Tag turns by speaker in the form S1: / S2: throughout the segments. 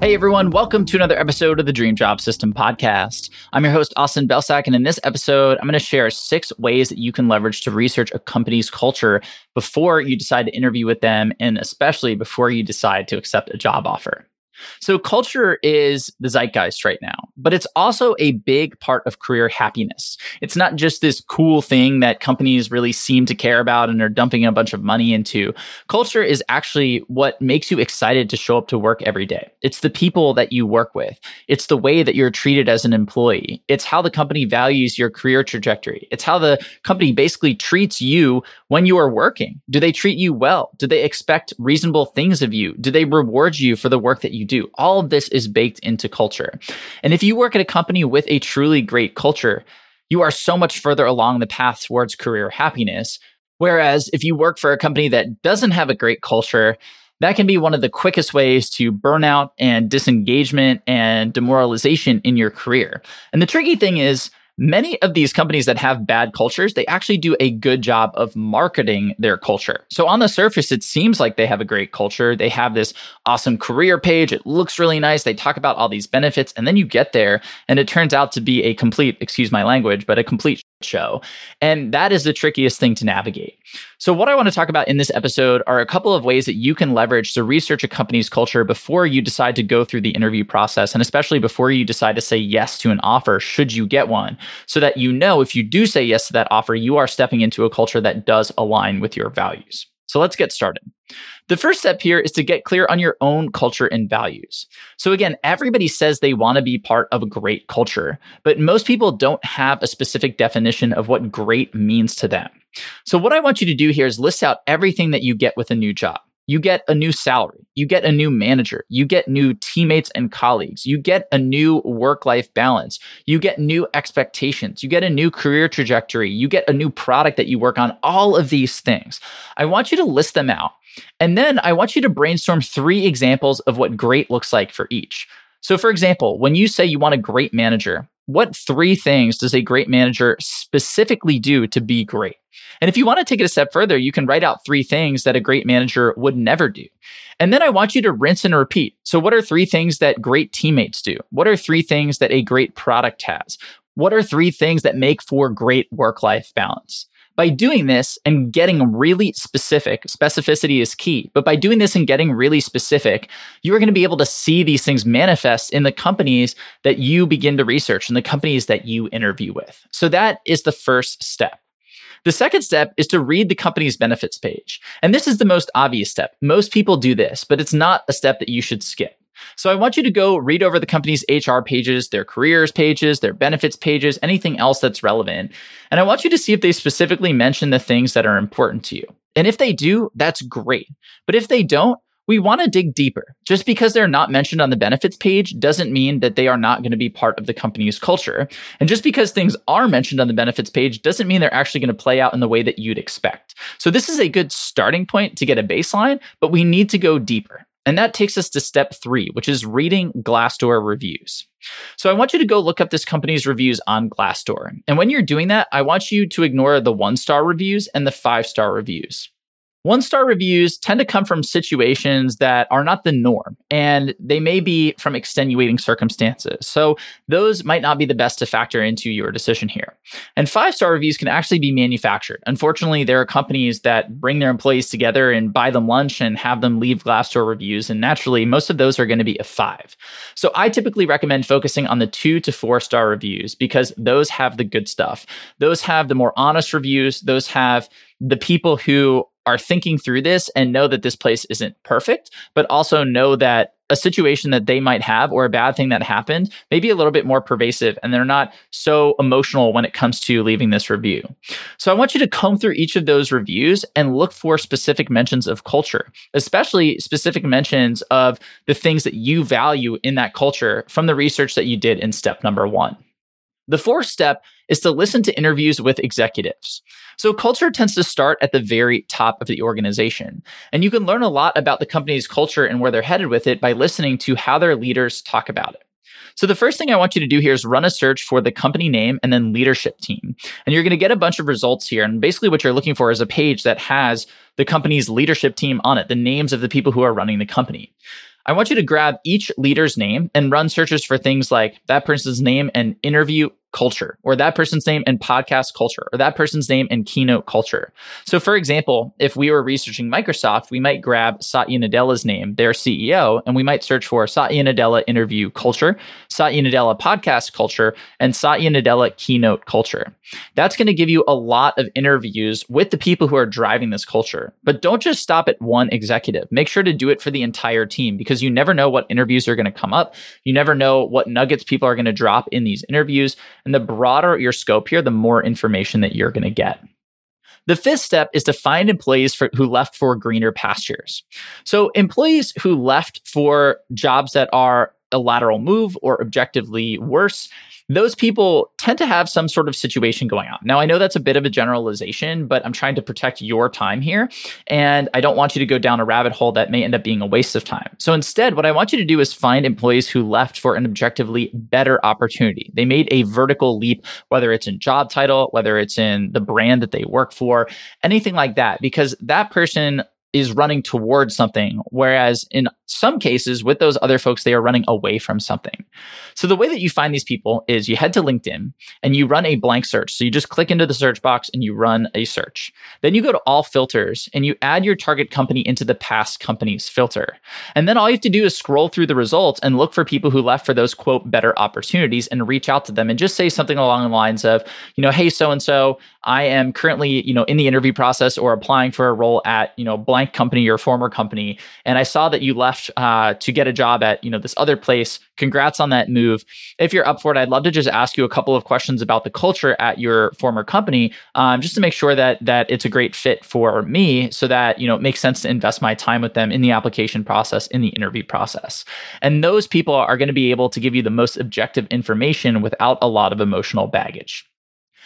S1: Hey everyone, welcome to another episode of the Dream Job System podcast. I'm your host, Austin Belcak, and in this episode, I'm going to share six ways that you can leverage to research a company's culture before you decide to interview with them, and especially before you decide to accept a job offer. So, culture is the zeitgeist right now, but it's also a big part of career happiness. It's not just this cool thing that companies really seem to care about and are dumping a bunch of money into. Culture is actually what makes you excited to show up to work every day. It's the people that you work with, it's the way that you're treated as an employee, it's how the company values your career trajectory, it's how the company basically treats you when you are working. Do they treat you well? Do they expect reasonable things of you? Do they reward you for the work that you do. All of this is baked into culture. And if you work at a company with a truly great culture, you are so much further along the path towards career happiness. Whereas if you work for a company that doesn't have a great culture, that can be one of the quickest ways to burnout and disengagement and demoralization in your career. And the tricky thing is, many of these companies that have bad cultures, they actually do a good job of marketing their culture. So on the surface, it seems like they have a great culture. They have this awesome career page. It looks really nice. They talk about all these benefits. And then you get there and it turns out to be a complete, excuse my language, but a complete show. And that is the trickiest thing to navigate. So, what I want to talk about in this episode are a couple of ways that you can leverage to research a company's culture before you decide to go through the interview process, and especially before you decide to say yes to an offer, should you get one, so that you know if you do say yes to that offer, you are stepping into a culture that does align with your values. So let's get started. The first step here is to get clear on your own culture and values. So, again, everybody says they want to be part of a great culture, but most people don't have a specific definition of what great means to them. So, what I want you to do here is list out everything that you get with a new job you get a new salary, you get a new manager, you get new teammates and colleagues, you get a new work life balance, you get new expectations, you get a new career trajectory, you get a new product that you work on, all of these things. I want you to list them out. And then I want you to brainstorm three examples of what great looks like for each. So, for example, when you say you want a great manager, what three things does a great manager specifically do to be great? And if you want to take it a step further, you can write out three things that a great manager would never do. And then I want you to rinse and repeat. So, what are three things that great teammates do? What are three things that a great product has? What are three things that make for great work life balance? By doing this and getting really specific, specificity is key. But by doing this and getting really specific, you are going to be able to see these things manifest in the companies that you begin to research and the companies that you interview with. So that is the first step. The second step is to read the company's benefits page. And this is the most obvious step. Most people do this, but it's not a step that you should skip. So I want you to go read over the company's HR pages, their careers pages, their benefits pages, anything else that's relevant. And I want you to see if they specifically mention the things that are important to you. And if they do, that's great. But if they don't, we want to dig deeper. Just because they're not mentioned on the benefits page doesn't mean that they are not going to be part of the company's culture. And just because things are mentioned on the benefits page doesn't mean they're actually going to play out in the way that you'd expect. So this is a good starting point to get a baseline, but we need to go deeper. And that takes us to step three, which is reading Glassdoor reviews. So I want you to go look up this company's reviews on Glassdoor. And when you're doing that, I want you to ignore the one star reviews and the five star reviews. One star reviews tend to come from situations that are not the norm, and they may be from extenuating circumstances. So, those might not be the best to factor into your decision here. And five star reviews can actually be manufactured. Unfortunately, there are companies that bring their employees together and buy them lunch and have them leave Glassdoor reviews. And naturally, most of those are going to be a five. So, I typically recommend focusing on the two to four star reviews because those have the good stuff. Those have the more honest reviews, those have the people who are thinking through this and know that this place isn't perfect, but also know that a situation that they might have or a bad thing that happened may be a little bit more pervasive and they're not so emotional when it comes to leaving this review. So I want you to comb through each of those reviews and look for specific mentions of culture, especially specific mentions of the things that you value in that culture from the research that you did in step number one. The fourth step is to listen to interviews with executives. So culture tends to start at the very top of the organization. And you can learn a lot about the company's culture and where they're headed with it by listening to how their leaders talk about it. So the first thing I want you to do here is run a search for the company name and then leadership team. And you're going to get a bunch of results here. And basically what you're looking for is a page that has the company's leadership team on it, the names of the people who are running the company. I want you to grab each leader's name and run searches for things like that person's name and interview culture or that person's name and podcast culture or that person's name and keynote culture. So for example, if we were researching Microsoft, we might grab Satya Nadella's name, their CEO, and we might search for Satya Nadella interview culture, Satya Nadella podcast culture, and Satya Nadella keynote culture. That's going to give you a lot of interviews with the people who are driving this culture. But don't just stop at one executive. Make sure to do it for the entire team because you never know what interviews are going to come up. You never know what nuggets people are going to drop in these interviews. And the broader your scope here, the more information that you're going to get. The fifth step is to find employees for, who left for greener pastures. So, employees who left for jobs that are a lateral move or objectively worse, those people tend to have some sort of situation going on. Now, I know that's a bit of a generalization, but I'm trying to protect your time here. And I don't want you to go down a rabbit hole that may end up being a waste of time. So instead, what I want you to do is find employees who left for an objectively better opportunity. They made a vertical leap, whether it's in job title, whether it's in the brand that they work for, anything like that, because that person is running towards something. Whereas in some cases, with those other folks, they are running away from something. So the way that you find these people is you head to LinkedIn and you run a blank search. So you just click into the search box and you run a search. Then you go to all filters and you add your target company into the past companies filter. And then all you have to do is scroll through the results and look for people who left for those quote better opportunities and reach out to them and just say something along the lines of, you know, hey, so and so, I am currently, you know, in the interview process or applying for a role at, you know, blank company or former company. And I saw that you left uh, to get a job at, you know, this other place. Congrats on that move. If you're up for it, I'd love to just ask you a couple of questions about the culture at your former company, um, just to make sure that that it's a great fit for me, so that you know it makes sense to invest my time with them in the application process, in the interview process. And those people are going to be able to give you the most objective information without a lot of emotional baggage.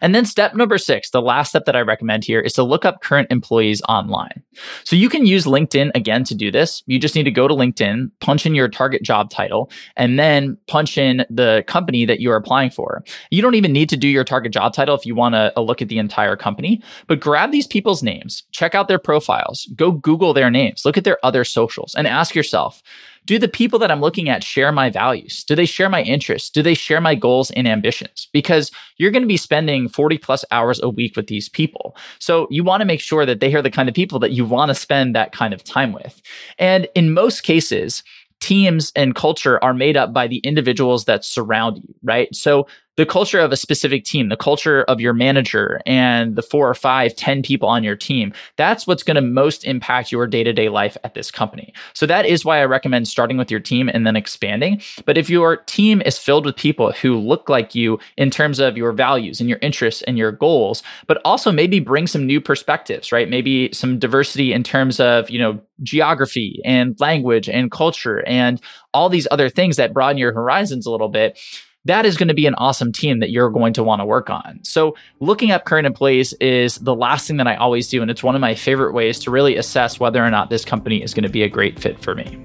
S1: And then step number six, the last step that I recommend here is to look up current employees online. So you can use LinkedIn again to do this. You just need to go to LinkedIn, punch in your target job title, and then punch in the company that you're applying for. You don't even need to do your target job title if you want to uh, look at the entire company, but grab these people's names, check out their profiles, go Google their names, look at their other socials, and ask yourself, do the people that I'm looking at share my values? Do they share my interests? Do they share my goals and ambitions? Because you're going to be spending 40 plus hours a week with these people. So you want to make sure that they are the kind of people that you want to spend that kind of time with. And in most cases, teams and culture are made up by the individuals that surround you, right? So the culture of a specific team, the culture of your manager and the four or five, ten people on your team, that's what's going to most impact your day to day life at this company. So that is why I recommend starting with your team and then expanding. But if your team is filled with people who look like you in terms of your values and your interests and your goals, but also maybe bring some new perspectives, right? Maybe some diversity in terms of, you know, geography and language and culture and all these other things that broaden your horizons a little bit that is going to be an awesome team that you're going to want to work on. So, looking up current employees is the last thing that I always do. And it's one of my favorite ways to really assess whether or not this company is going to be a great fit for me.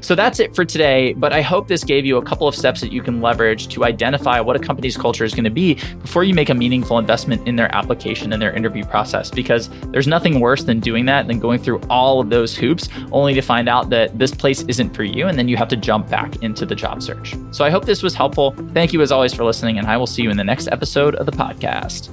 S1: So that's it for today, but I hope this gave you a couple of steps that you can leverage to identify what a company's culture is going to be before you make a meaningful investment in their application and their interview process because there's nothing worse than doing that than going through all of those hoops only to find out that this place isn't for you and then you have to jump back into the job search. So I hope this was helpful. Thank you as always for listening and I will see you in the next episode of the podcast.